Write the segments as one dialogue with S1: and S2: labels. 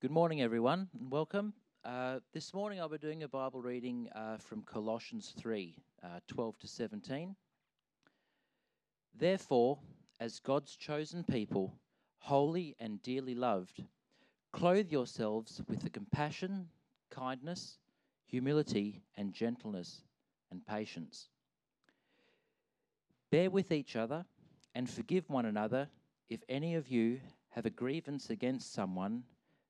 S1: Good morning, everyone, and welcome. Uh, this morning I'll be doing a Bible reading uh, from Colossians 3 uh, 12 to 17. Therefore, as God's chosen people, holy and dearly loved, clothe yourselves with the compassion, kindness, humility, and gentleness and patience. Bear with each other and forgive one another if any of you have a grievance against someone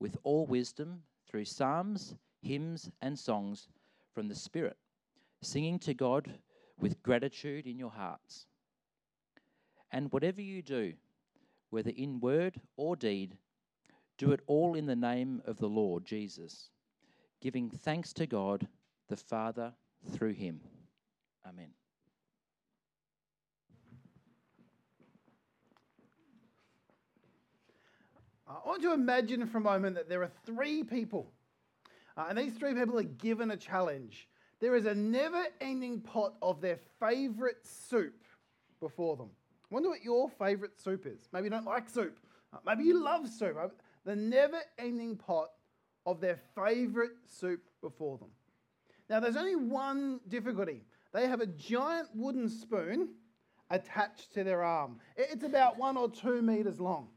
S1: with all wisdom through psalms, hymns, and songs from the Spirit, singing to God with gratitude in your hearts. And whatever you do, whether in word or deed, do it all in the name of the Lord Jesus, giving thanks to God the Father through him. Amen.
S2: I want you to imagine for a moment that there are three people, uh, and these three people are given a challenge. There is a never ending pot of their favorite soup before them. I wonder what your favorite soup is. Maybe you don't like soup. Uh, maybe you love soup. Uh, the never ending pot of their favorite soup before them. Now, there's only one difficulty. They have a giant wooden spoon attached to their arm. It's about one or two meters long.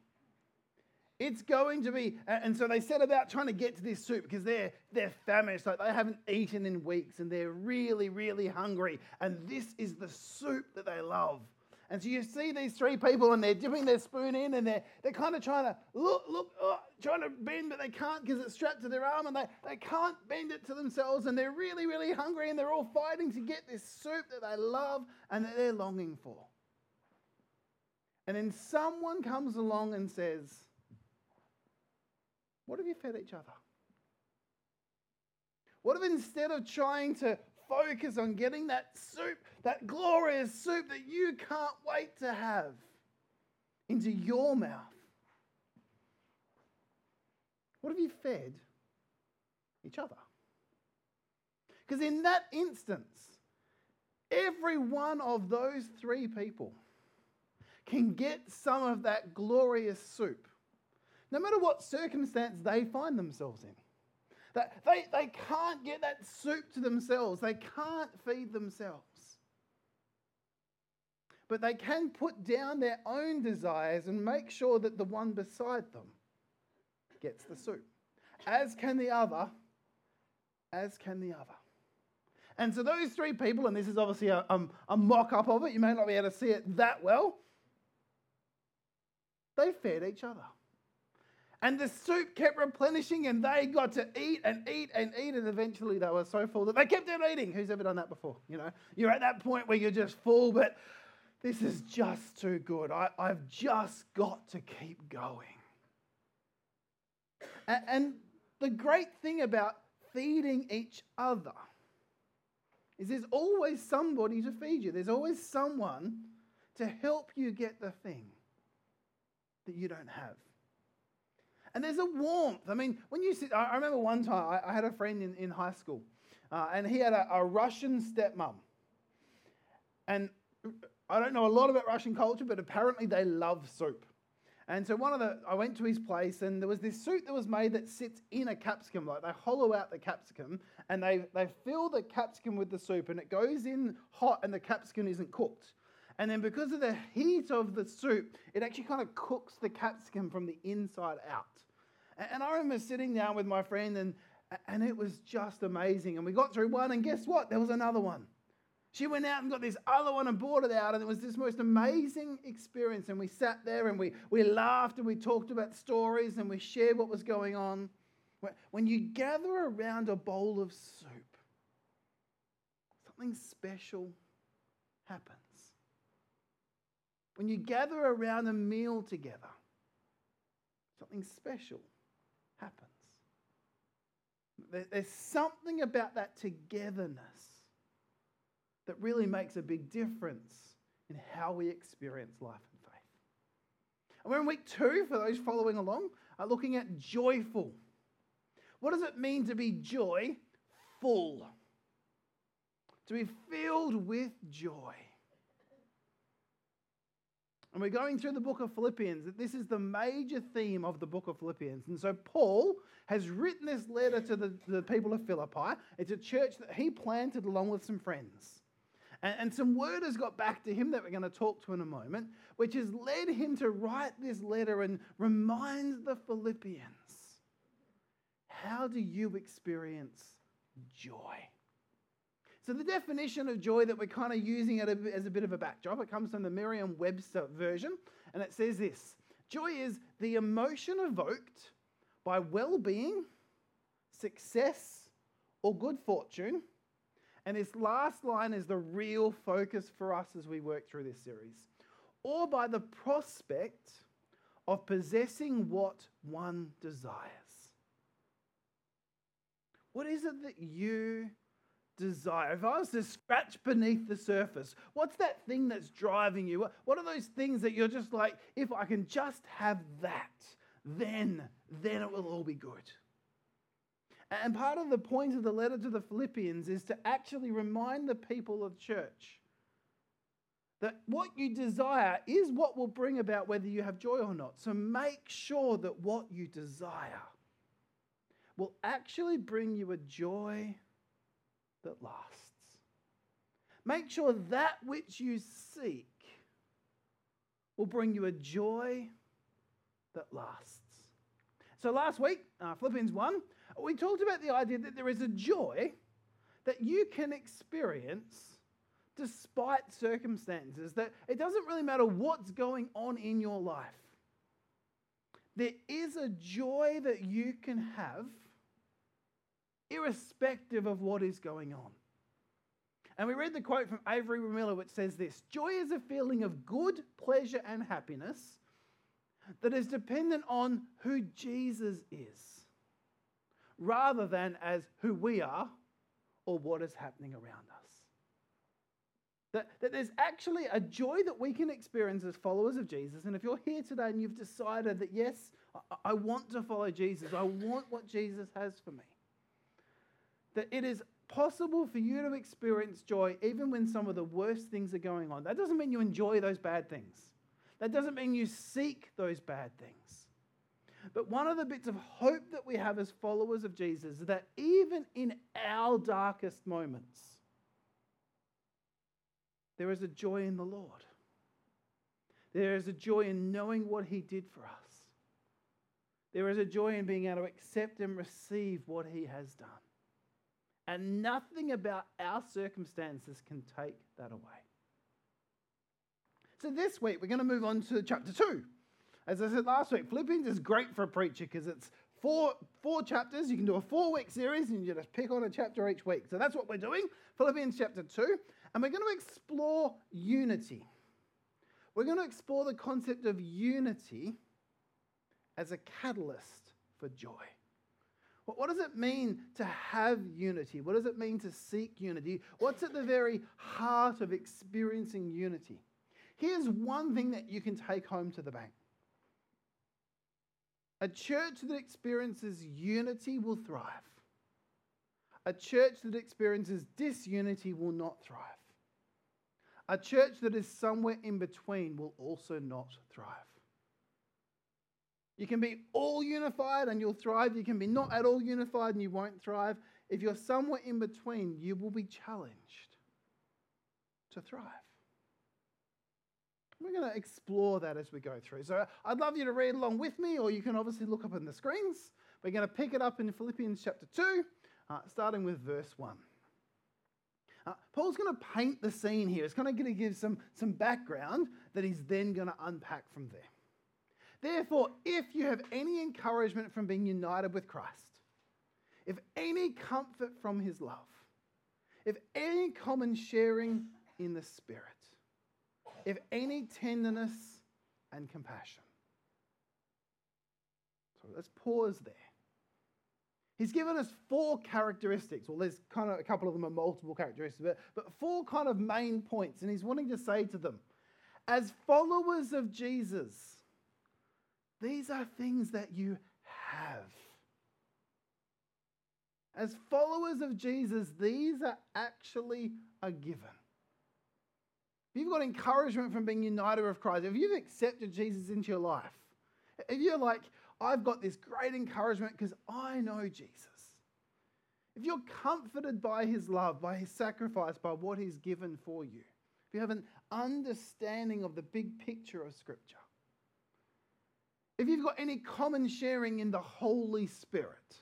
S2: It's going to be, and so they set about trying to get to this soup because they're they're famished, like they haven't eaten in weeks, and they're really, really hungry. And this is the soup that they love. And so you see these three people, and they're dipping their spoon in, and they're they're kind of trying to look, look, oh, trying to bend, but they can't because it's strapped to their arm, and they, they can't bend it to themselves, and they're really, really hungry, and they're all fighting to get this soup that they love and that they're longing for. And then someone comes along and says, what have you fed each other? What if instead of trying to focus on getting that soup, that glorious soup that you can't wait to have into your mouth, what have you fed each other? Because in that instance, every one of those three people can get some of that glorious soup no matter what circumstance they find themselves in. That they, they can't get that soup to themselves, they can't feed themselves. But they can put down their own desires and make sure that the one beside them gets the soup. As can the other, as can the other. And so those three people, and this is obviously a, um, a mock up of it, you may not be able to see it that well, they fed each other. And the soup kept replenishing, and they got to eat and eat and eat, and eventually they were so full that they kept on eating. Who's ever done that before? You know, you're at that point where you're just full, but this is just too good. I, have just got to keep going. And, and the great thing about feeding each other is there's always somebody to feed you, there's always someone to help you get the thing that you don't have. And there's a warmth. I mean, when you sit, I remember one time I, had a friend in, in high school, uh, and he had a, a Russian stepmom. And I don't know a lot about Russian culture, but apparently they love soup. And so one of the, I went to his place, and there was this soup that was made that sits in a capsicum. Like they hollow out the capsicum, and they they fill the capsicum with the soup, and it goes in hot, and the capsicum isn't cooked. And then because of the heat of the soup, it actually kind of cooks the capsicum from the inside out. And I remember sitting down with my friend, and, and it was just amazing. And we got through one, and guess what? There was another one. She went out and got this other one and brought it out, and it was this most amazing experience. And we sat there and we, we laughed and we talked about stories and we shared what was going on. When you gather around a bowl of soup, something special happens. When you gather around a meal together, something special happens. There's something about that togetherness that really makes a big difference in how we experience life and faith. And we're in week two, for those following along, are looking at joyful. What does it mean to be joyful? To be filled with joy. And we're going through the book of Philippians. This is the major theme of the book of Philippians. And so Paul has written this letter to the, the people of Philippi. It's a church that he planted along with some friends. And, and some word has got back to him that we're going to talk to in a moment, which has led him to write this letter and remind the Philippians how do you experience joy? So, the definition of joy that we're kind of using as a bit of a backdrop, it comes from the Merriam Webster version, and it says this Joy is the emotion evoked by well being, success, or good fortune. And this last line is the real focus for us as we work through this series. Or by the prospect of possessing what one desires. What is it that you desire? If I was to scratch beneath the surface, what's that thing that's driving you? What are those things that you're just like, if I can just have that, then, then it will all be good? And part of the point of the letter to the Philippians is to actually remind the people of church that what you desire is what will bring about whether you have joy or not. So make sure that what you desire will actually bring you a joy that lasts. Make sure that which you seek will bring you a joy that lasts. So last week, uh, Philippians 1, we talked about the idea that there is a joy that you can experience despite circumstances, that it doesn't really matter what's going on in your life. There is a joy that you can have irrespective of what is going on. And we read the quote from Avery Miller, which says this Joy is a feeling of good pleasure and happiness that is dependent on who Jesus is, rather than as who we are or what is happening around us. That, that there's actually a joy that we can experience as followers of Jesus. And if you're here today and you've decided that, yes, I, I want to follow Jesus, I want what Jesus has for me, that it is possible for you to experience joy even when some of the worst things are going on. That doesn't mean you enjoy those bad things, that doesn't mean you seek those bad things. But one of the bits of hope that we have as followers of Jesus is that even in our darkest moments, there is a joy in the Lord. There is a joy in knowing what He did for us. There is a joy in being able to accept and receive what He has done. And nothing about our circumstances can take that away. So this week, we're going to move on to chapter 2. As I said last week, Philippians is great for a preacher because it's four, four chapters. You can do a four week series and you just pick on a chapter each week. So that's what we're doing Philippians chapter 2. And we're going to explore unity. We're going to explore the concept of unity as a catalyst for joy. What does it mean to have unity? What does it mean to seek unity? What's at the very heart of experiencing unity? Here's one thing that you can take home to the bank a church that experiences unity will thrive. A church that experiences disunity will not thrive. A church that is somewhere in between will also not thrive. You can be all unified and you'll thrive. You can be not at all unified and you won't thrive. If you're somewhere in between, you will be challenged to thrive. We're going to explore that as we go through. So I'd love you to read along with me, or you can obviously look up on the screens. We're going to pick it up in Philippians chapter 2, uh, starting with verse 1. Uh, Paul's going to paint the scene here. He's kind of going to give some, some background that he's then going to unpack from there. Therefore, if you have any encouragement from being united with Christ, if any comfort from his love, if any common sharing in the Spirit, if any tenderness and compassion. So let's pause there. He's given us four characteristics. Well, there's kind of a couple of them are multiple characteristics, but, but four kind of main points. And he's wanting to say to them, as followers of Jesus, these are things that you have. As followers of Jesus, these are actually a given. If you've got encouragement from being united with Christ, if you've accepted Jesus into your life, if you're like, I've got this great encouragement because I know Jesus. If you're comforted by his love, by his sacrifice, by what he's given for you, if you have an understanding of the big picture of Scripture, if you've got any common sharing in the Holy Spirit,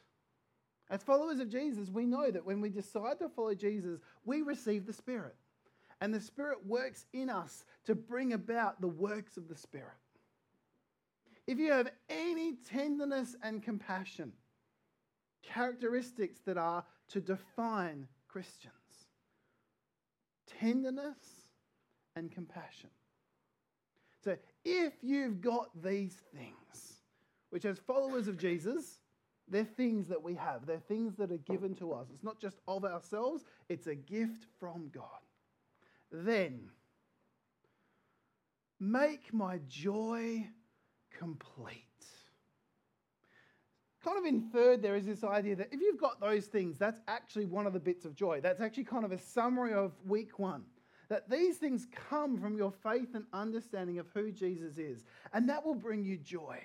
S2: as followers of Jesus, we know that when we decide to follow Jesus, we receive the Spirit. And the Spirit works in us to bring about the works of the Spirit. If you have any tenderness and compassion, characteristics that are to define Christians tenderness and compassion. If you've got these things, which as followers of Jesus, they're things that we have, they're things that are given to us. It's not just of ourselves, it's a gift from God. Then, make my joy complete. Kind of inferred there is this idea that if you've got those things, that's actually one of the bits of joy. That's actually kind of a summary of week one. That these things come from your faith and understanding of who Jesus is, and that will bring you joy.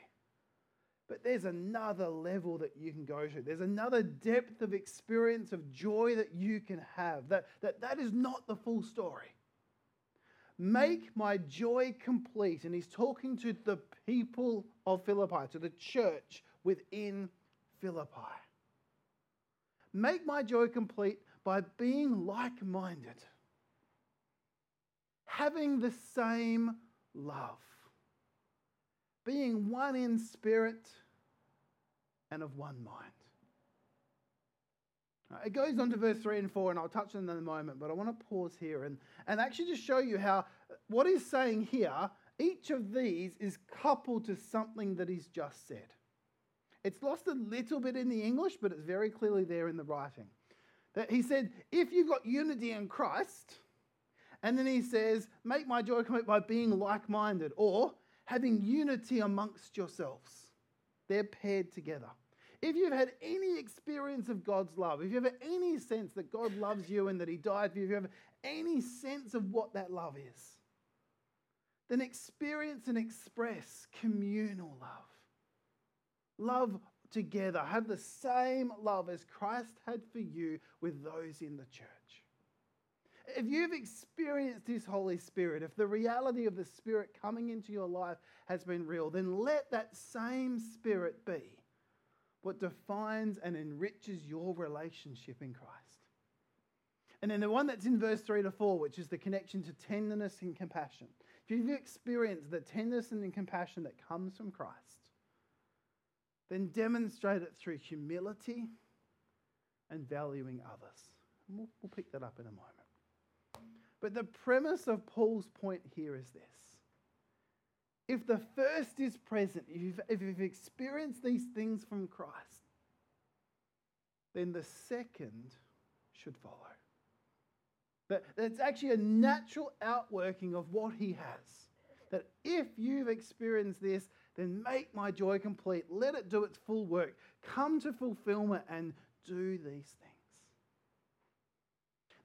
S2: But there's another level that you can go to. There's another depth of experience of joy that you can have. That, that, that is not the full story. Make my joy complete. And he's talking to the people of Philippi, to the church within Philippi. Make my joy complete by being like minded, having the same love, being one in spirit and of one mind. It goes on to verse 3 and 4, and I'll touch on them in a moment, but I want to pause here and, and actually just show you how what he's saying here, each of these is coupled to something that he's just said. It's lost a little bit in the English, but it's very clearly there in the writing. That he said, if you've got unity in Christ, and then he says, make my joy complete by being like minded, or having unity amongst yourselves. They're paired together. If you've had any experience of God's love, if you have any sense that God loves you and that He died for you, if you have any sense of what that love is, then experience and express communal love. Love together. Have the same love as Christ had for you with those in the church. If you've experienced His Holy Spirit, if the reality of the Spirit coming into your life has been real, then let that same Spirit be what defines and enriches your relationship in Christ. And then the one that's in verse 3 to 4, which is the connection to tenderness and compassion. If you've experienced the tenderness and compassion that comes from Christ, then demonstrate it through humility and valuing others. And we'll, we'll pick that up in a moment. But the premise of Paul's point here is this if the first is present, if you've, if you've experienced these things from Christ, then the second should follow. That, that's actually a natural outworking of what he has. That if you've experienced this, then make my joy complete. Let it do its full work. Come to fulfillment and do these things.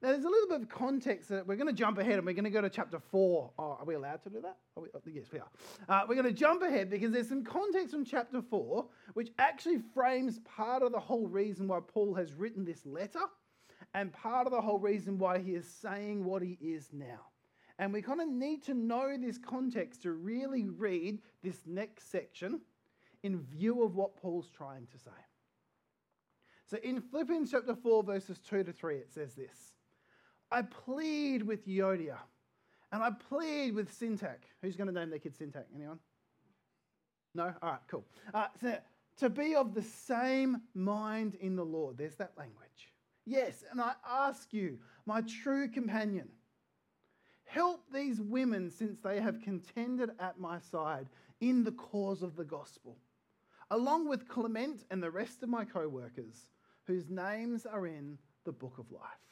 S2: Now, there's a little bit of context that we're going to jump ahead and we're going to go to chapter 4. Oh, are we allowed to do that? We, oh, yes, we are. Uh, we're going to jump ahead because there's some context from chapter 4 which actually frames part of the whole reason why Paul has written this letter and part of the whole reason why he is saying what he is now. And we kind of need to know this context to really read this next section in view of what Paul's trying to say. So in Philippians chapter 4, verses 2 to 3, it says this. I plead with Euodia and I plead with Syntyche. Who's going to name their kid Syntyche? Anyone? No? All right, cool. Uh, so, to be of the same mind in the Lord. There's that language. Yes, and I ask you, my true companion, help these women since they have contended at my side in the cause of the gospel, along with Clement and the rest of my co workers whose names are in the book of life.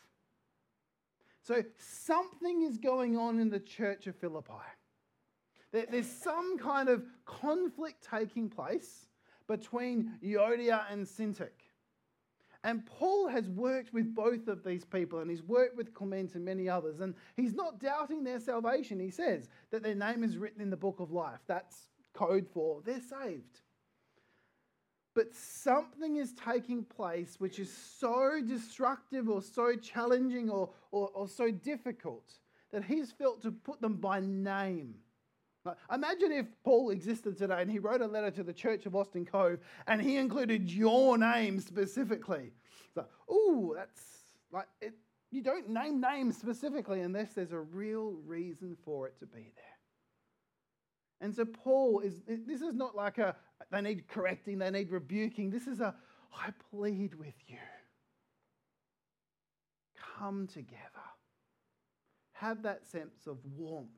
S2: So something is going on in the church of Philippi. There's some kind of conflict taking place between Euodia and Syntyche. And Paul has worked with both of these people, and he's worked with Clement and many others. And he's not doubting their salvation. He says that their name is written in the book of life. That's code for they're saved. But something is taking place which is so destructive or so challenging or, or, or so difficult that he's felt to put them by name. Imagine if Paul existed today and he wrote a letter to the church of Austin Cove and he included your name specifically. So, ooh, that's like, it, you don't name names specifically unless there's a real reason for it to be there. And so Paul is, this is not like a, they need correcting, they need rebuking. This is a, I plead with you. Come together. Have that sense of warmth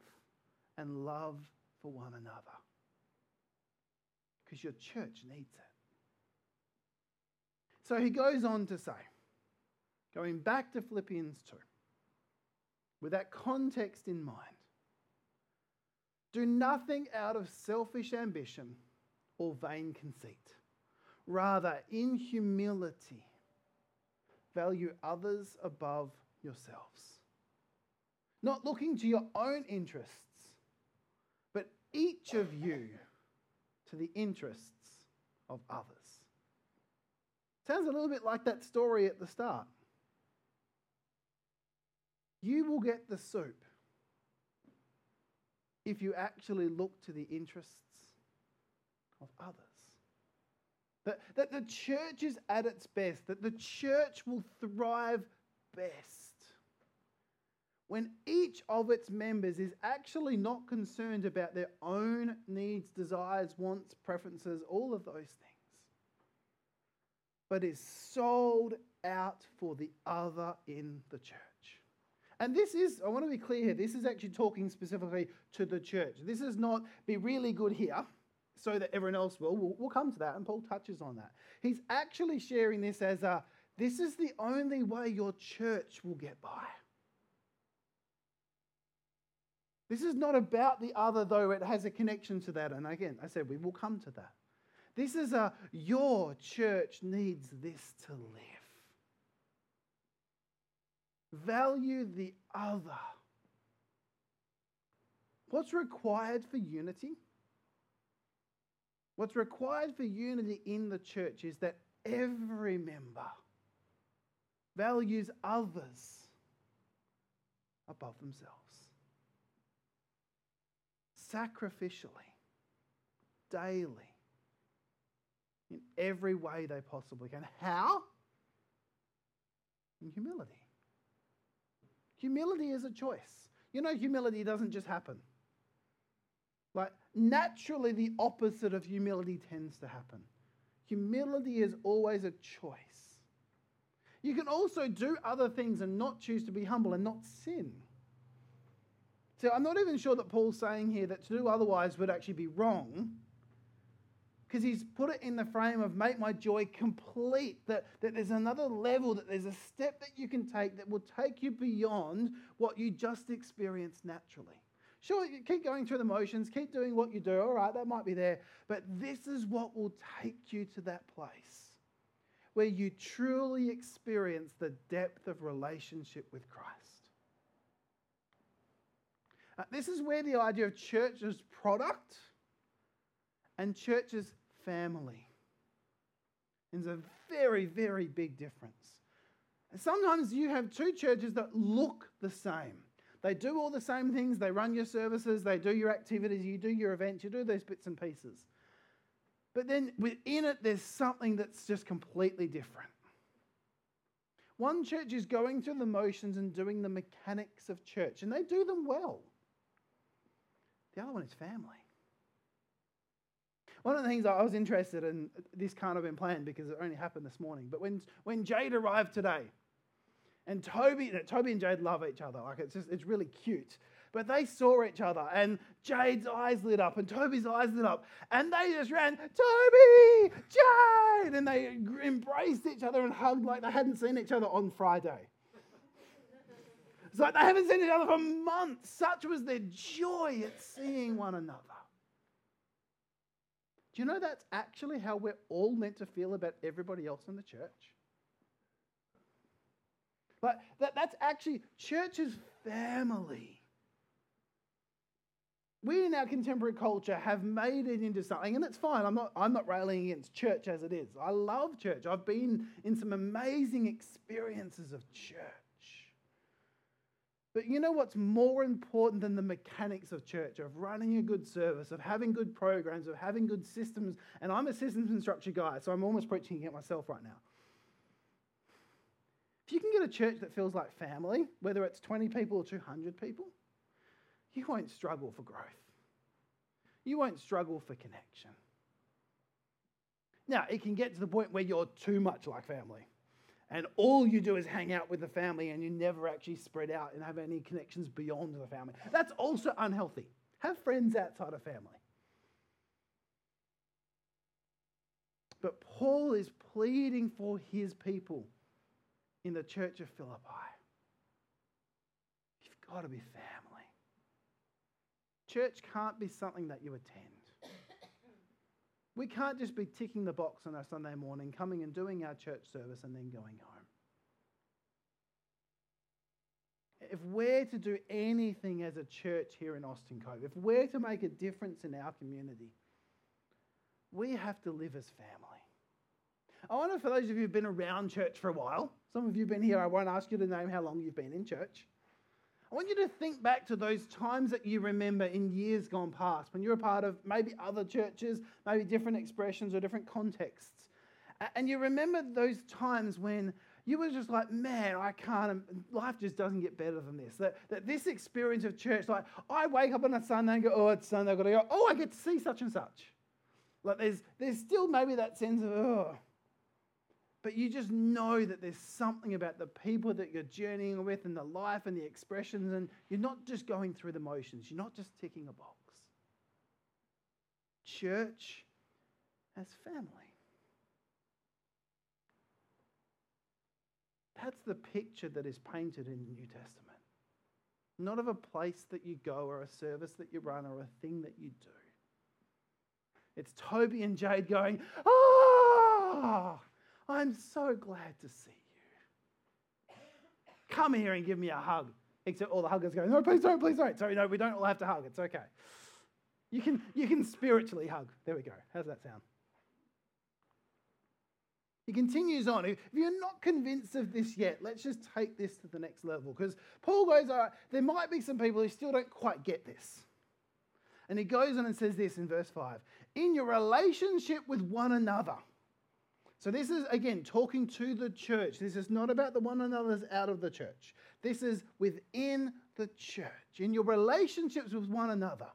S2: and love for one another. Because your church needs it. So he goes on to say, going back to Philippians 2, with that context in mind, do nothing out of selfish ambition or vain conceit. Rather, in humility, value others above yourselves. Not looking to your own interests, but each of you to the interests of others. Sounds a little bit like that story at the start. You will get the soup if you actually look to the interests of others. That, that the church is at its best, that the church will thrive best when each of its members is actually not concerned about their own needs, desires, wants, preferences, all of those things, but is sold out for the other in the church. And this is, I want to be clear here, this is actually talking specifically to the church. This is not be really good here so that everyone else will. We'll, we'll come to that, and Paul touches on that. He's actually sharing this as a this is the only way your church will get by. This is not about the other, though it has a connection to that. And again, I said we will come to that. This is a your church needs this to live. Value the other. What's required for unity? What's required for unity in the church is that every member values others above themselves. Sacrificially, daily, in every way they possibly can. How? In humility. Humility is a choice. You know, humility doesn't just happen. Like, naturally, the opposite of humility tends to happen. Humility is always a choice. You can also do other things and not choose to be humble and not sin. So I'm not even sure that Paul's saying here that to do otherwise would actually be wrong because he's put it in the frame of make my joy complete, that, that there's another level, that there's a step that you can take that will take you beyond what you just experienced naturally. Sure, keep going through the motions, keep doing what you do, all right, that might be there, but this is what will take you to that place where you truly experience the depth of relationship with Christ. Uh, this is where the idea of church as product and church as family. There's a very, very big difference. Sometimes you have two churches that look the same. They do all the same things. They run your services, they do your activities, you do your events, you do those bits and pieces. But then within it, there's something that's just completely different. One church is going through the motions and doing the mechanics of church, and they do them well. The other one is family. One of the things I was interested in, this can't have been planned because it only happened this morning, but when, when Jade arrived today, and Toby, Toby and Jade love each other, like it's just, it's really cute. But they saw each other, and Jade's eyes lit up, and Toby's eyes lit up, and they just ran, Toby, Jade, and they embraced each other and hugged like they hadn't seen each other on Friday. It's like they haven't seen each other for months. Such was their joy at seeing one another. Do you know that's actually how we're all meant to feel about everybody else in the church? But that, that's actually church's family. We in our contemporary culture have made it into something, and it's fine. I'm not, I'm not railing against church as it is. I love church. I've been in some amazing experiences of church. But you know what's more important than the mechanics of church, of running a good service, of having good programs, of having good systems? And I'm a systems and structure guy, so I'm almost preaching at myself right now. If you can get a church that feels like family, whether it's 20 people or 200 people, you won't struggle for growth. You won't struggle for connection. Now, it can get to the point where you're too much like family and all you do is hang out with the family and you never actually spread out and have any connections beyond the family. That's also unhealthy. Have friends outside of family. But Paul is pleading for his people in the church of Philippi. You've got to be family. Church can't be something that you attend. We can't just be ticking the box on a Sunday morning, coming and doing our church service and then going home. If we're to do anything as a church here in Austin Cove, if we're to make a difference in our community, we have to live as family. I wonder for those of you who've been around church for a while, some of you have been here, I won't ask you to name how long you've been in church. I want you to think back to those times that you remember in years gone past when you were a part of maybe other churches, maybe different expressions or different contexts. And you remember those times when you were just like, man, I can't, life just doesn't get better than this. That, that this experience of church, like, I wake up on a Sunday and go, oh, it's Sunday, I've got to go, oh, I get to see such and such. Like, there's, there's still maybe that sense of, oh, but you just know that there's something about the people that you're journeying with and the life and the expressions, and you're not just going through the motions, you're not just ticking a box. Church as family. That's the picture that is painted in the New Testament. Not of a place that you go or a service that you run or a thing that you do. It's Toby and Jade going, ah! I'm so glad to see you. Come here and give me a hug. Except all the huggers go, no, please don't, please don't. Sorry, no, we don't all have to hug. It's okay. You can, you can spiritually hug. There we go. How's that sound? He continues on. If you're not convinced of this yet, let's just take this to the next level. Because Paul goes, all right, there might be some people who still don't quite get this. And he goes on and says this in verse 5 In your relationship with one another, so, this is again talking to the church. This is not about the one another's out of the church. This is within the church. In your relationships with one another,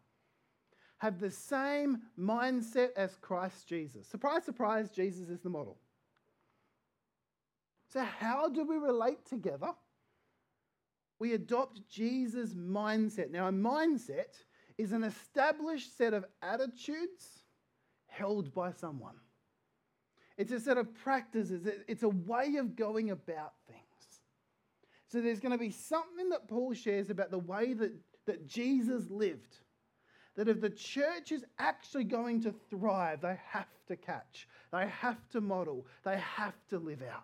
S2: have the same mindset as Christ Jesus. Surprise, surprise, Jesus is the model. So, how do we relate together? We adopt Jesus' mindset. Now, a mindset is an established set of attitudes held by someone. It's a set of practices, it's a way of going about things. So there's going to be something that Paul shares about the way that, that Jesus lived. That if the church is actually going to thrive, they have to catch, they have to model, they have to live out.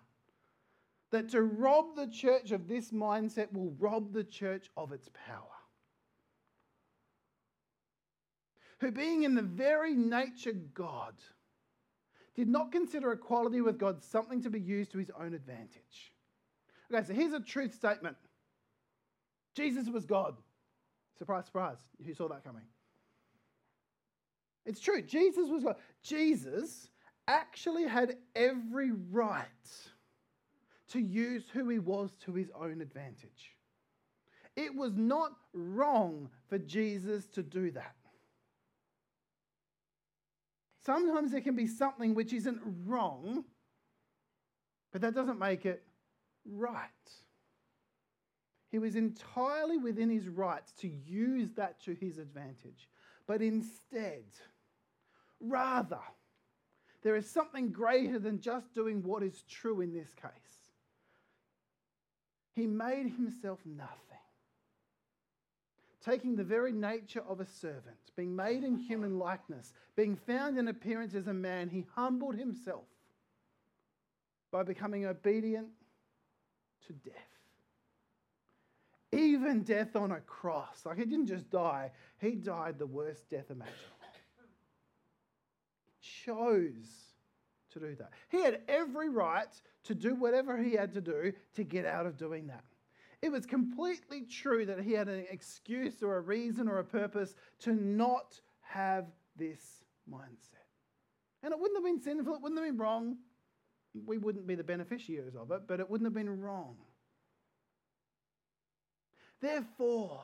S2: That to rob the church of this mindset will rob the church of its power. Who, being in the very nature God, did not consider equality with God something to be used to his own advantage. Okay, so here's a truth statement Jesus was God. Surprise, surprise. Who saw that coming? It's true. Jesus was God. Jesus actually had every right to use who he was to his own advantage. It was not wrong for Jesus to do that. Sometimes there can be something which isn't wrong, but that doesn't make it right. He was entirely within his rights to use that to his advantage. But instead, rather, there is something greater than just doing what is true in this case. He made himself nothing, taking the very nature of a servant, being made in human likeness, being found in appearance as a man, he humbled himself by becoming obedient to death. Even death on a cross. Like he didn't just die, he died the worst death imaginable. He chose to do that. He had every right to do whatever he had to do to get out of doing that. It was completely true that he had an excuse or a reason or a purpose to not have this mindset. And it wouldn't have been sinful, it wouldn't have been wrong. We wouldn't be the beneficiaries of it, but it wouldn't have been wrong. Therefore,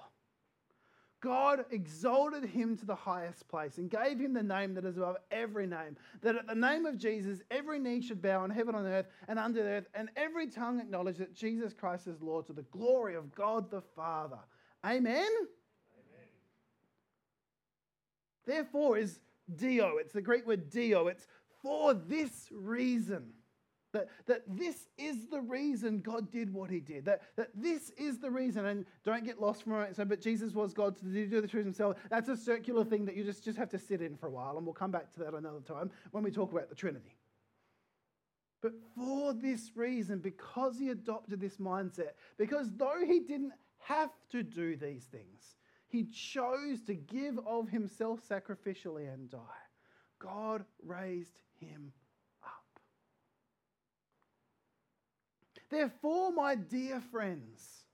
S2: God exalted him to the highest place and gave him the name that is above every name. That at the name of Jesus, every knee should bow in heaven, on earth, and under the earth, and every tongue acknowledge that Jesus Christ is Lord to the glory of God the Father. Amen? Amen. Therefore is Dio. It's the Greek word Dio. It's for this reason. That, that this is the reason God did what he did. That, that this is the reason. And don't get lost from it. So, but Jesus was God. Did he do the truth himself? That's a circular thing that you just, just have to sit in for a while. And we'll come back to that another time when we talk about the Trinity. But for this reason, because he adopted this mindset, because though he didn't have to do these things, he chose to give of himself sacrificially and die. God raised him Therefore, my dear friends,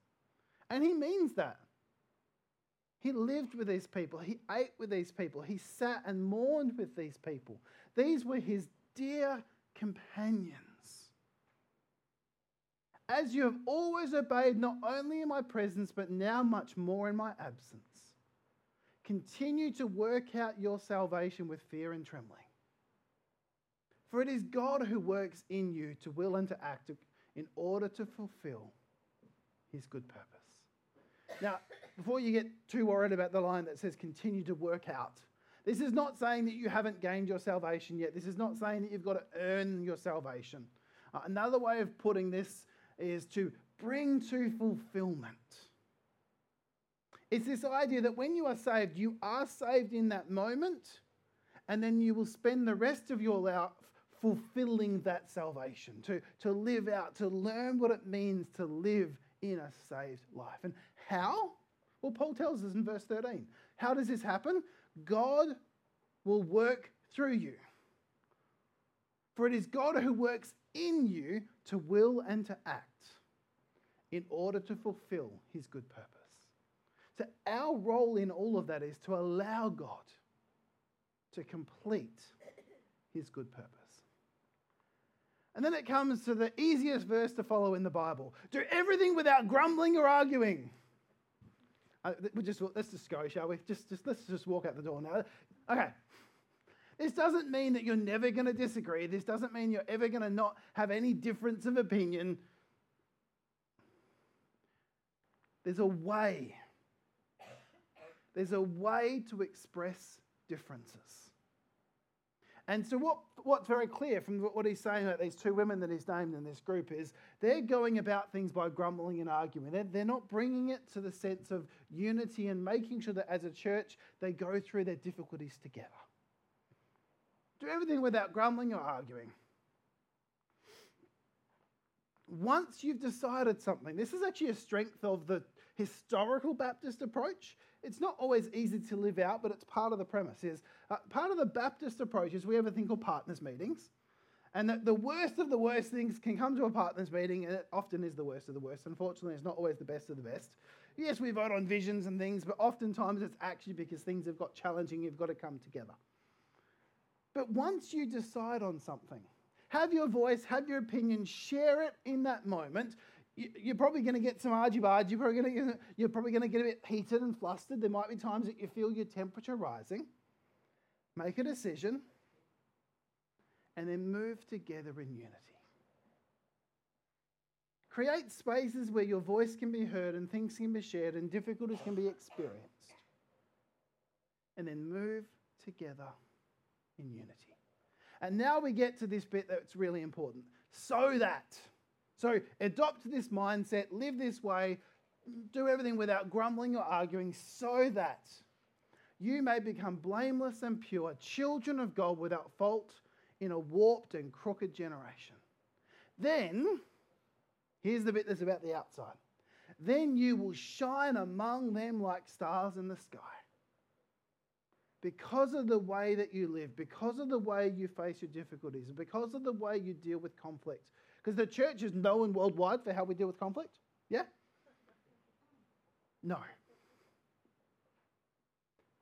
S2: and he means that. He lived with these people. He ate with these people. He sat and mourned with these people. These were his dear companions. As you have always obeyed, not only in my presence, but now much more in my absence, continue to work out your salvation with fear and trembling. For it is God who works in you to will and to act in order to fulfill his good purpose. Now, before you get too worried about the line that says continue to work out, this is not saying that you haven't gained your salvation yet. This is not saying that you've got to earn your salvation. Uh, another way of putting this is to bring to fulfillment. It's this idea that when you are saved, you are saved in that moment, and then you will spend the rest of your life fulfilling that salvation, to, to live out, to learn what it means to live in a saved life. And how? Well, Paul tells us in verse 13. How does this happen? God will work through you. For it is God who works in you to will and to act in order to fulfill his good purpose. So, our role in all of that is to allow God to complete his good purpose. And then it comes to the easiest verse to follow in the Bible do everything without grumbling or arguing. Uh, we just, let's just go, shall we? Just, just, let's just walk out the door now. Okay. This doesn't mean that you're never going to disagree. This doesn't mean you're ever going to not have any difference of opinion. There's a way. There's a way to express differences. And so, what, what's very clear from what he's saying about these two women that he's named in this group is they're going about things by grumbling and arguing. They're, they're not bringing it to the sense of unity and making sure that as a church they go through their difficulties together. Do everything without grumbling or arguing. Once you've decided something, this is actually a strength of the historical Baptist approach it's not always easy to live out, but it's part of the premise. Is uh, part of the Baptist approach is we have a thing called partners meetings, and that the worst of the worst things can come to a partners meeting, and it often is the worst of the worst. Unfortunately, it's not always the best of the best. Yes, we vote on visions and things, but oftentimes it's actually because things have got challenging. You've got to come together. But once you decide on something, have your voice, have your opinion, share it in that moment you're probably going to get some argy bargy. You're probably going to you're probably going to get a bit heated and flustered. There might be times that you feel your temperature rising. Make a decision, and then move together in unity. Create spaces where your voice can be heard and things can be shared and difficulties can be experienced. And then move together in unity. And now we get to this bit that's really important. So that. So adopt this mindset, live this way, do everything without grumbling or arguing, so that you may become blameless and pure, children of God without fault in a warped and crooked generation. Then, here's the bit that's about the outside. Then you will shine among them like stars in the sky. Because of the way that you live, because of the way you face your difficulties, because of the way you deal with conflict. Because the church is known worldwide for how we deal with conflict. Yeah? No.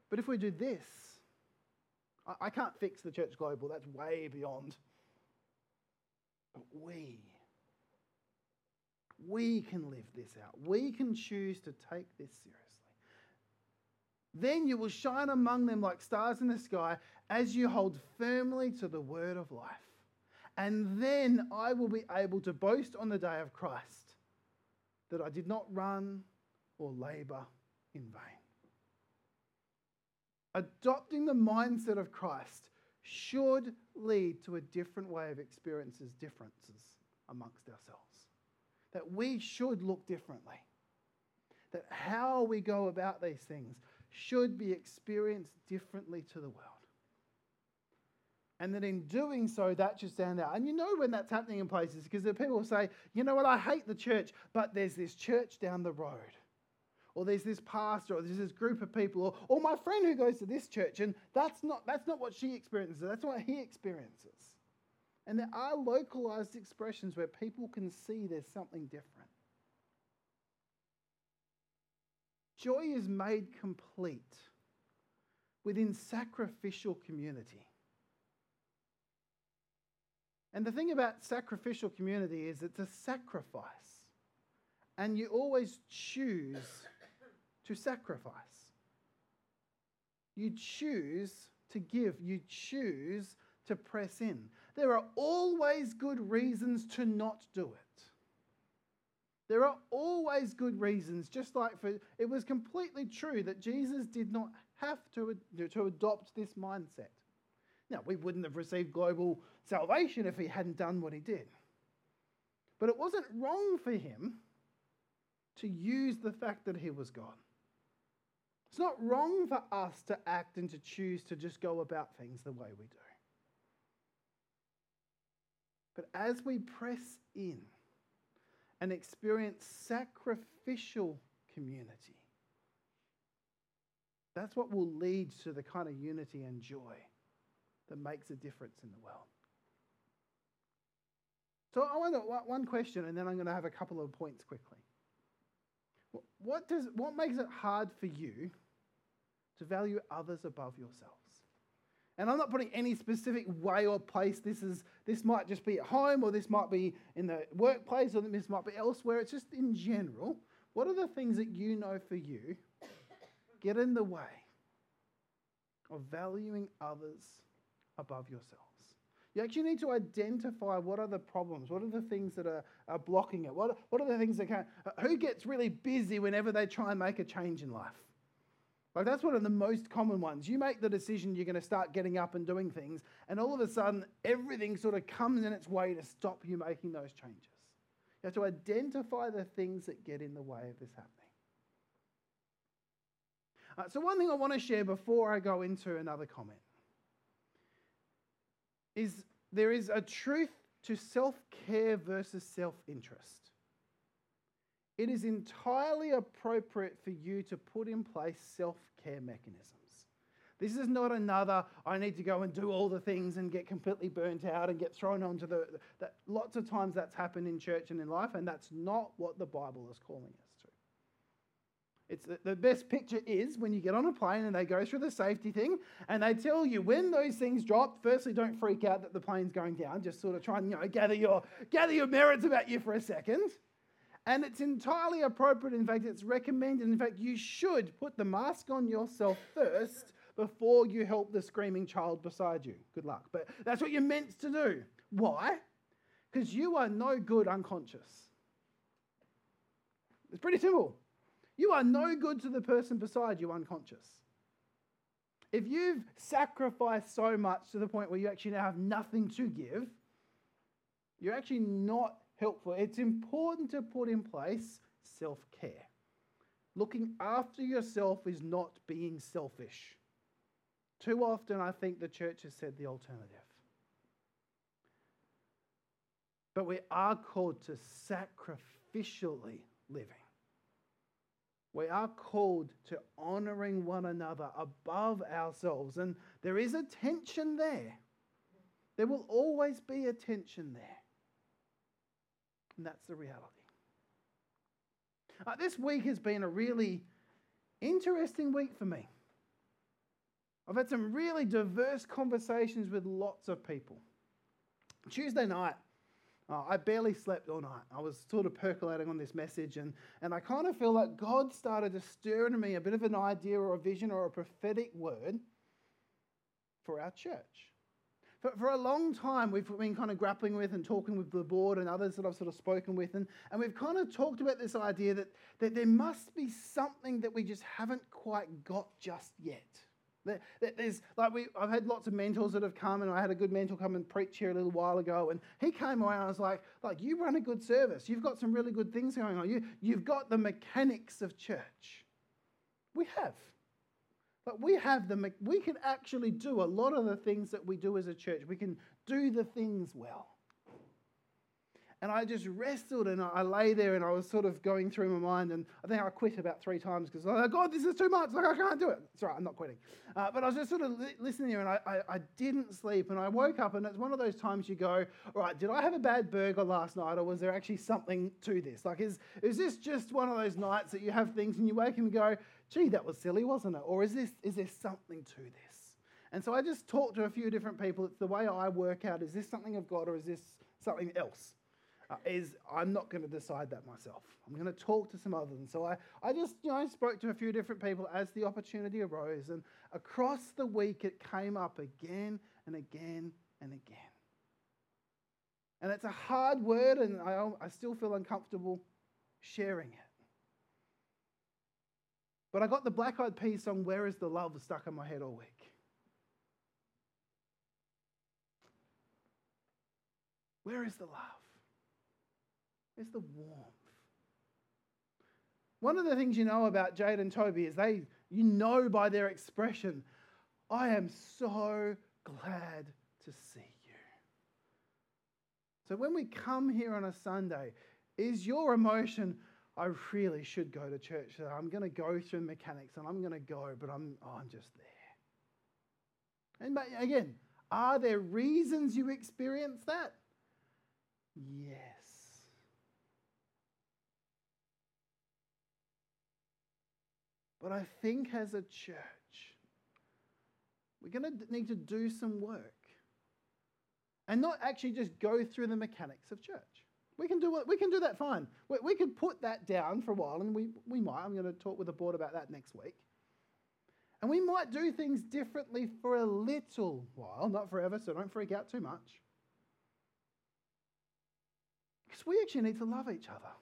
S2: But if we do this, I, I can't fix the church global, that's way beyond. But we, we can live this out. We can choose to take this seriously. Then you will shine among them like stars in the sky as you hold firmly to the word of life. And then I will be able to boast on the day of Christ that I did not run or labor in vain. Adopting the mindset of Christ should lead to a different way of experiences differences amongst ourselves. That we should look differently. That how we go about these things should be experienced differently to the world. And that in doing so, that should stand out. And you know when that's happening in places because the people say, you know what, I hate the church, but there's this church down the road or there's this pastor, or there's this group of people, or, or my friend who goes to this church, and that's not, that's not what she experiences, that's what he experiences. And there are localized expressions where people can see there's something different. Joy is made complete within sacrificial community. And the thing about sacrificial community is it's a sacrifice. And you always choose to sacrifice. You choose to give, you choose to press in. There are always good reasons to not do it. There are always good reasons, just like for it was completely true that Jesus did not have to, to adopt this mindset. Now, we wouldn't have received global salvation if he hadn't done what he did. But it wasn't wrong for him to use the fact that he was God. It's not wrong for us to act and to choose to just go about things the way we do. But as we press in and experience sacrificial community, that's what will lead to the kind of unity and joy that makes a difference in the world. So I want one question, and then I'm going to have a couple of points quickly. What, does, what makes it hard for you to value others above yourselves. And I'm not putting any specific way or place. This is this might just be at home, or this might be in the workplace, or this might be elsewhere. It's just in general. What are the things that you know for you get in the way of valuing others above yourselves? You actually need to identify what are the problems, what are the things that are, are blocking it, what, what are the things that can who gets really busy whenever they try and make a change in life? Like that's one of the most common ones. You make the decision you're going to start getting up and doing things, and all of a sudden everything sort of comes in its way to stop you making those changes. You have to identify the things that get in the way of this happening. Uh, so, one thing I want to share before I go into another comment is there is a truth to self care versus self interest it is entirely appropriate for you to put in place self care mechanisms. This is not another, I need to go and do all the things and get completely burnt out and get thrown onto the. That, lots of times that's happened in church and in life, and that's not what the Bible is calling to. It's the, the best picture is when you get on a plane and they go through the safety thing and they tell you when those things drop, firstly, don't freak out that the plane's going down. Just sort of try and you know, gather, your, gather your merits about you for a second. And it's entirely appropriate. In fact, it's recommended. In fact, you should put the mask on yourself first before you help the screaming child beside you. Good luck. But that's what you're meant to do. Why? Because you are no good unconscious. It's pretty simple. You are no good to the person beside you unconscious. If you've sacrificed so much to the point where you actually now have nothing to give, you're actually not helpful. It's important to put in place self care. Looking after yourself is not being selfish. Too often, I think the church has said the alternative. But we are called to sacrificially living. We are called to honoring one another above ourselves. And there is a tension there. There will always be a tension there. And that's the reality. Uh, this week has been a really interesting week for me. I've had some really diverse conversations with lots of people. Tuesday night, uh, I barely slept all night. I was sort of percolating on this message, and, and I kind of feel like God started to stir into me a bit of an idea or a vision or a prophetic word for our church. For, for a long time, we've been kind of grappling with and talking with the board and others that I've sort of spoken with, and, and we've kind of talked about this idea that, that there must be something that we just haven't quite got just yet. There's like we, I've had lots of mentors that have come, and I had a good mentor come and preach here a little while ago, and he came around. And I was like, like you run a good service. You've got some really good things going on. You, you've got the mechanics of church. We have. But we have the, we can actually do a lot of the things that we do as a church. We can do the things well. And I just wrestled and I lay there and I was sort of going through my mind. And I think I quit about three times because, oh, God, this is too much. Like, I can't do it. It's all right, I'm not quitting. Uh, but I was just sort of li- listening there and I, I, I, didn't sleep. And I woke up and it's one of those times you go, all right, did I have a bad burger last night or was there actually something to this? Like, is, is this just one of those nights that you have things and you wake up and go, gee, that was silly, wasn't it? Or is, this, is there something to this? And so I just talked to a few different people. It's the way I work out is this something of God or is this something else? Uh, is I'm not going to decide that myself. I'm going to talk to some others. And so I, I just you know, spoke to a few different people as the opportunity arose. And across the week, it came up again and again and again. And it's a hard word, and I, I still feel uncomfortable sharing it. But I got the Black Eyed Peas song, Where is the Love, stuck in my head all week. Where is the love? Where's the warmth? One of the things you know about Jade and Toby is they, you know by their expression, I am so glad to see you. So when we come here on a Sunday, is your emotion, I really should go to church. So I'm going to go through mechanics and I'm going to go, but I'm, oh, I'm just there. And again, are there reasons you experience that? Yes. But I think as a church, we're going to need to do some work and not actually just go through the mechanics of church. We can do, we can do that fine. We, we could put that down for a while, and we, we might. I'm going to talk with the board about that next week. And we might do things differently for a little while, not forever, so don't freak out too much. Because we actually need to love each other.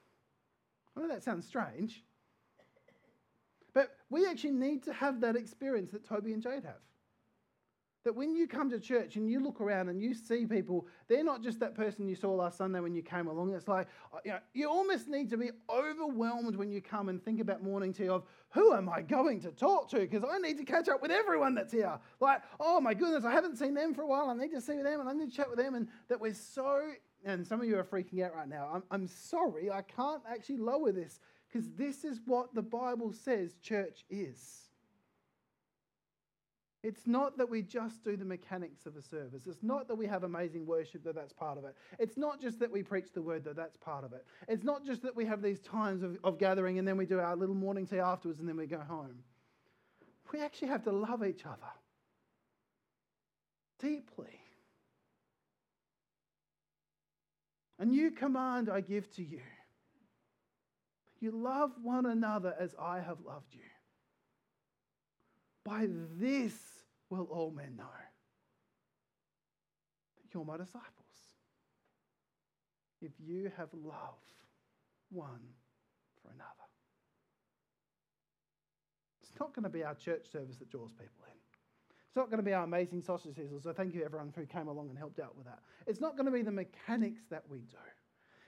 S2: I know that sounds strange, but we actually need to have that experience that Toby and Jade have. That when you come to church and you look around and you see people, they're not just that person you saw last Sunday when you came along. It's like, uh, you know, you almost need to be overwhelmed when you come and think about morning tea of who am I going to talk to? Because I need to catch up with everyone that's here. Like, oh my goodness, I haven't seen them for a while. I need to see them and I need to chat with them. And that we're so, and some of you are freaking out right now. I'm, I'm sorry, I can't actually lower this because this is what the Bible says church is. It's not that we just do the mechanics of a service. It's not that we have amazing worship, that that's part of it. It's not just that we preach the word, that that's part of it. It's not just that we have these times of, of gathering and then we do our little morning tea afterwards and then we go home. We actually have to love each other deeply. A new command I give to you you love one another as I have loved you. By this will all men know that you're my disciples. If you have love one for another. It's not going to be our church service that draws people in. It's not going to be our amazing sausage sizzles. So thank you everyone who came along and helped out with that. It's not going to be the mechanics that we do.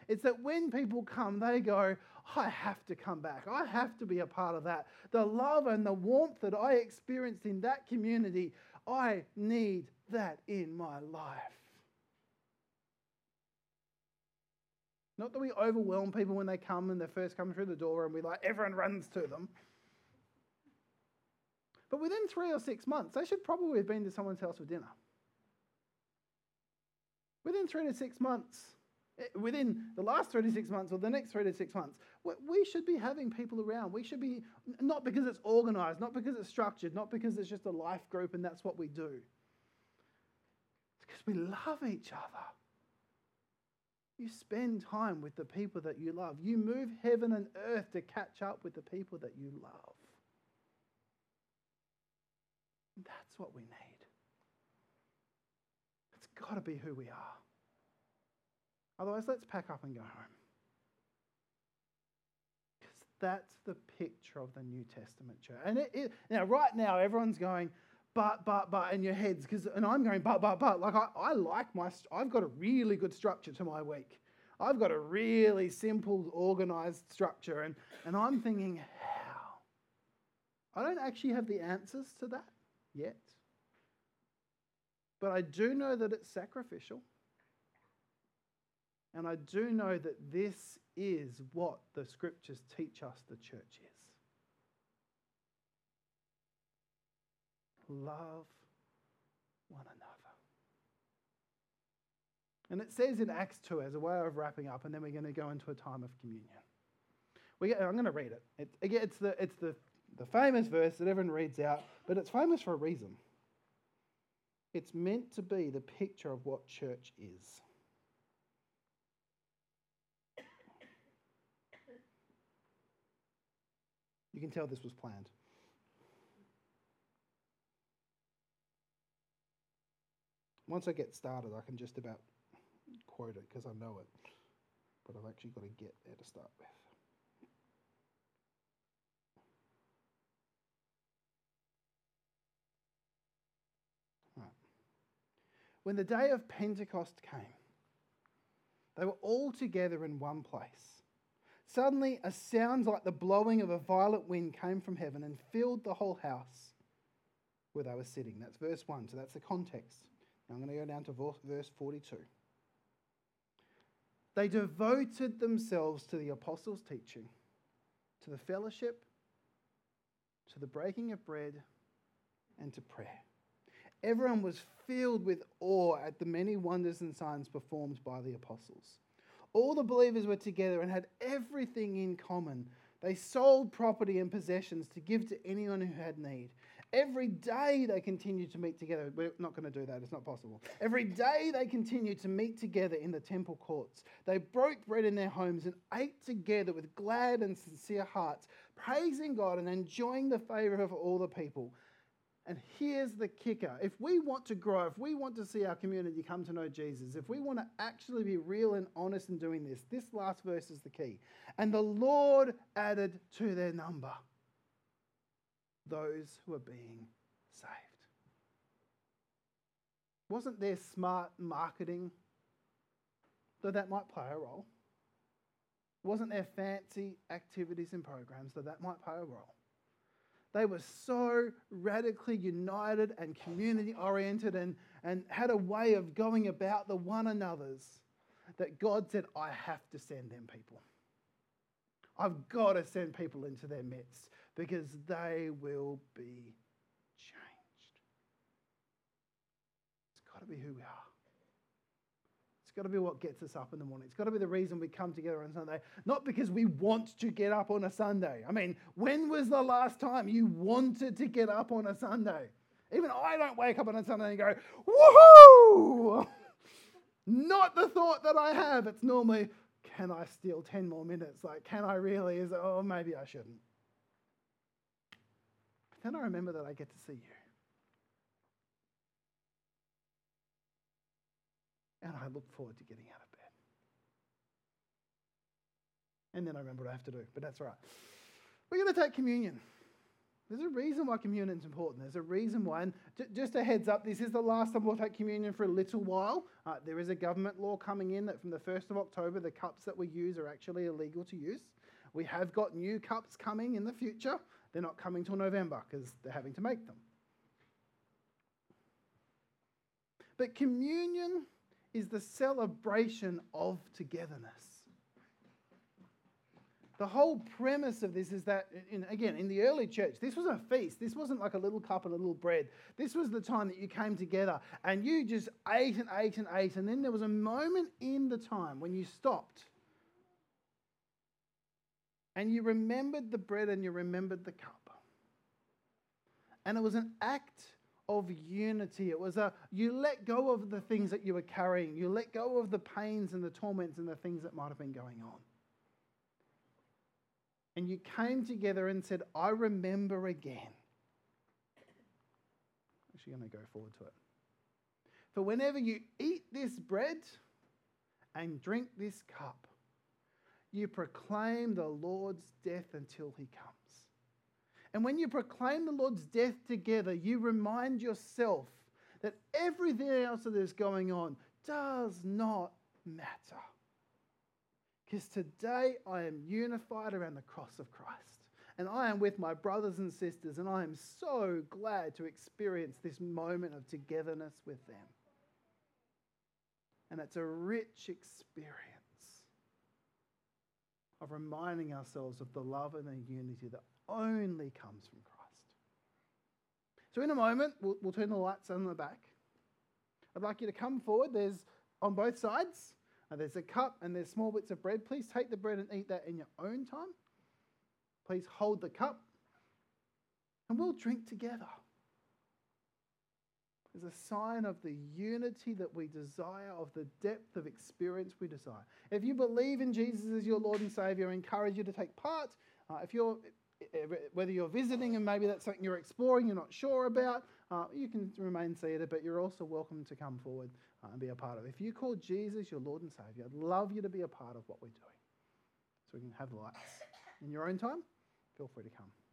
S2: It's that when people come, they go, I have to come back. I have to be a part of that. The love and the warmth that I experienced in that community, I need that in my life. Not that we overwhelm people when they come and they first come through the door and we like, everyone runs to them. But within three or six months, they should probably have been to someone's house for dinner. Within three to six months, Eh, within the last three to six months or the next three to six months, we should be having people around. We should be, not because it's organized, not because it's structured, not because it's just a life group and that's what we do. It's because we love each other. You spend time with the people that you love. You move heaven and earth to catch up with the people that you love. That's what we need. It's got to be who we are. Otherwise, let's pack up and go home. Because that's the picture of the New Testament church. And it, it, now, right now, everyone's going, but, but, but in your heads, because, and I'm going, but, but, but. Like, I, I like my, I've got a really good structure to my week. I've got a really simple, organized structure. And, and I'm thinking, how? I don't actually have the answers to that yet. But I do know that it's sacrificial. And I do know that this is what the scriptures teach us the church is. Love one another. And it says in Acts 2 as a way of wrapping up, and then we're going to go into a time of communion. We, I'm going to read it. it again, it's the, it's the the famous verse that everyone reads out, but it's famous for a reason. It's meant to be the picture of what church is. You can tell this was planned. Once I get started, I can just about quote it because I know it, but I've actually got to get there to start with. When the day of Pentecost came, they were all together in one place. Suddenly, a sound like the blowing of a violent wind came from heaven and filled the whole house where they were sitting. That's verse 1, so that's the context. Now I'm going to go down to verse 42. They devoted themselves to the apostles' teaching, to the fellowship, to the breaking of bread, and to prayer. Everyone was filled with awe at the many wonders and signs performed by the apostles. All the believers were together and had everything in common. They sold property and possessions to give to anyone who had need. Every day they continued to meet together. We're not going to do that, it's not possible. Every day they continued to meet together in the temple courts. They broke bread in their homes and ate together with glad and sincere hearts, praising God and enjoying the favor of all the people. And here's the kicker if we want to grow, if we want to see our community come to know Jesus, if we want to actually be real and honest in doing this, this last verse is the key. And the Lord added to their number those who are being saved. Wasn't there smart marketing? Though that might play a role. Wasn't there fancy activities and programs? Though that might play a role. They were so radically united and community oriented and, and had a way of going about the one another's that God said, I have to send them people. I've got to send people into their midst because they will be changed. It's got to be who we are. It's got to be what gets us up in the morning. It's got to be the reason we come together on Sunday, not because we want to get up on a Sunday. I mean, when was the last time you wanted to get up on a Sunday? Even I don't wake up on a Sunday and go, woohoo! not the thought that I have. It's normally, can I steal 10 more minutes? Like, can I really? Is oh, maybe I shouldn't. But then I remember that I get to see you. And I look forward to getting out of bed. And then I remember what I have to do, but that's all right. We're going to take communion. There's a reason why communion is important. There's a reason why. And just a heads up, this is the last time we'll take communion for a little while. Uh, there is a government law coming in that from the 1st of October, the cups that we use are actually illegal to use. We have got new cups coming in the future. They're not coming till November because they're having to make them. But communion is the celebration of togetherness. The whole premise of this is that, in, again, in the early church, this was a feast. This wasn't like a little cup and a little bread. This was the time that you came together and you just ate and ate and ate. And then there was a moment in the time when you stopped and you remembered the bread and you remembered the cup. And it was an act of unity. It was a, you let go of the things that you were carrying, you let go of the pains and the torments and the things that might have been going on. And you came together and said, I remember again. Actually, going to go forward to it. For whenever you eat this bread and drink this cup, you proclaim the Lord's death until he comes. And when you proclaim the Lord's death together, you remind yourself that everything else that is going on does not matter. Because today I am unified around the cross of Christ. And I am with my brothers and sisters, and I am so glad to experience this moment of togetherness with them. And it's a rich experience of reminding ourselves of the love and the unity that only comes from Christ. So, in a moment, we'll, we'll turn the lights on in the back. I'd like you to come forward. There's on both sides, uh, there's a cup and there's small bits of bread. Please take the bread and eat that in your own time. Please hold the cup and we'll drink together. As a sign of the unity that we desire, of the depth of experience we desire. If you believe in Jesus as your Lord and Savior, I encourage you to take part. Uh, if you're whether you're visiting and maybe that's something you're exploring, you're not sure about, uh, you can remain seated, but you're also welcome to come forward uh, and be a part of it. If you call Jesus your Lord and Savior, I'd love you to be a part of what we're doing. So we can have lights. In your own time, feel free to come.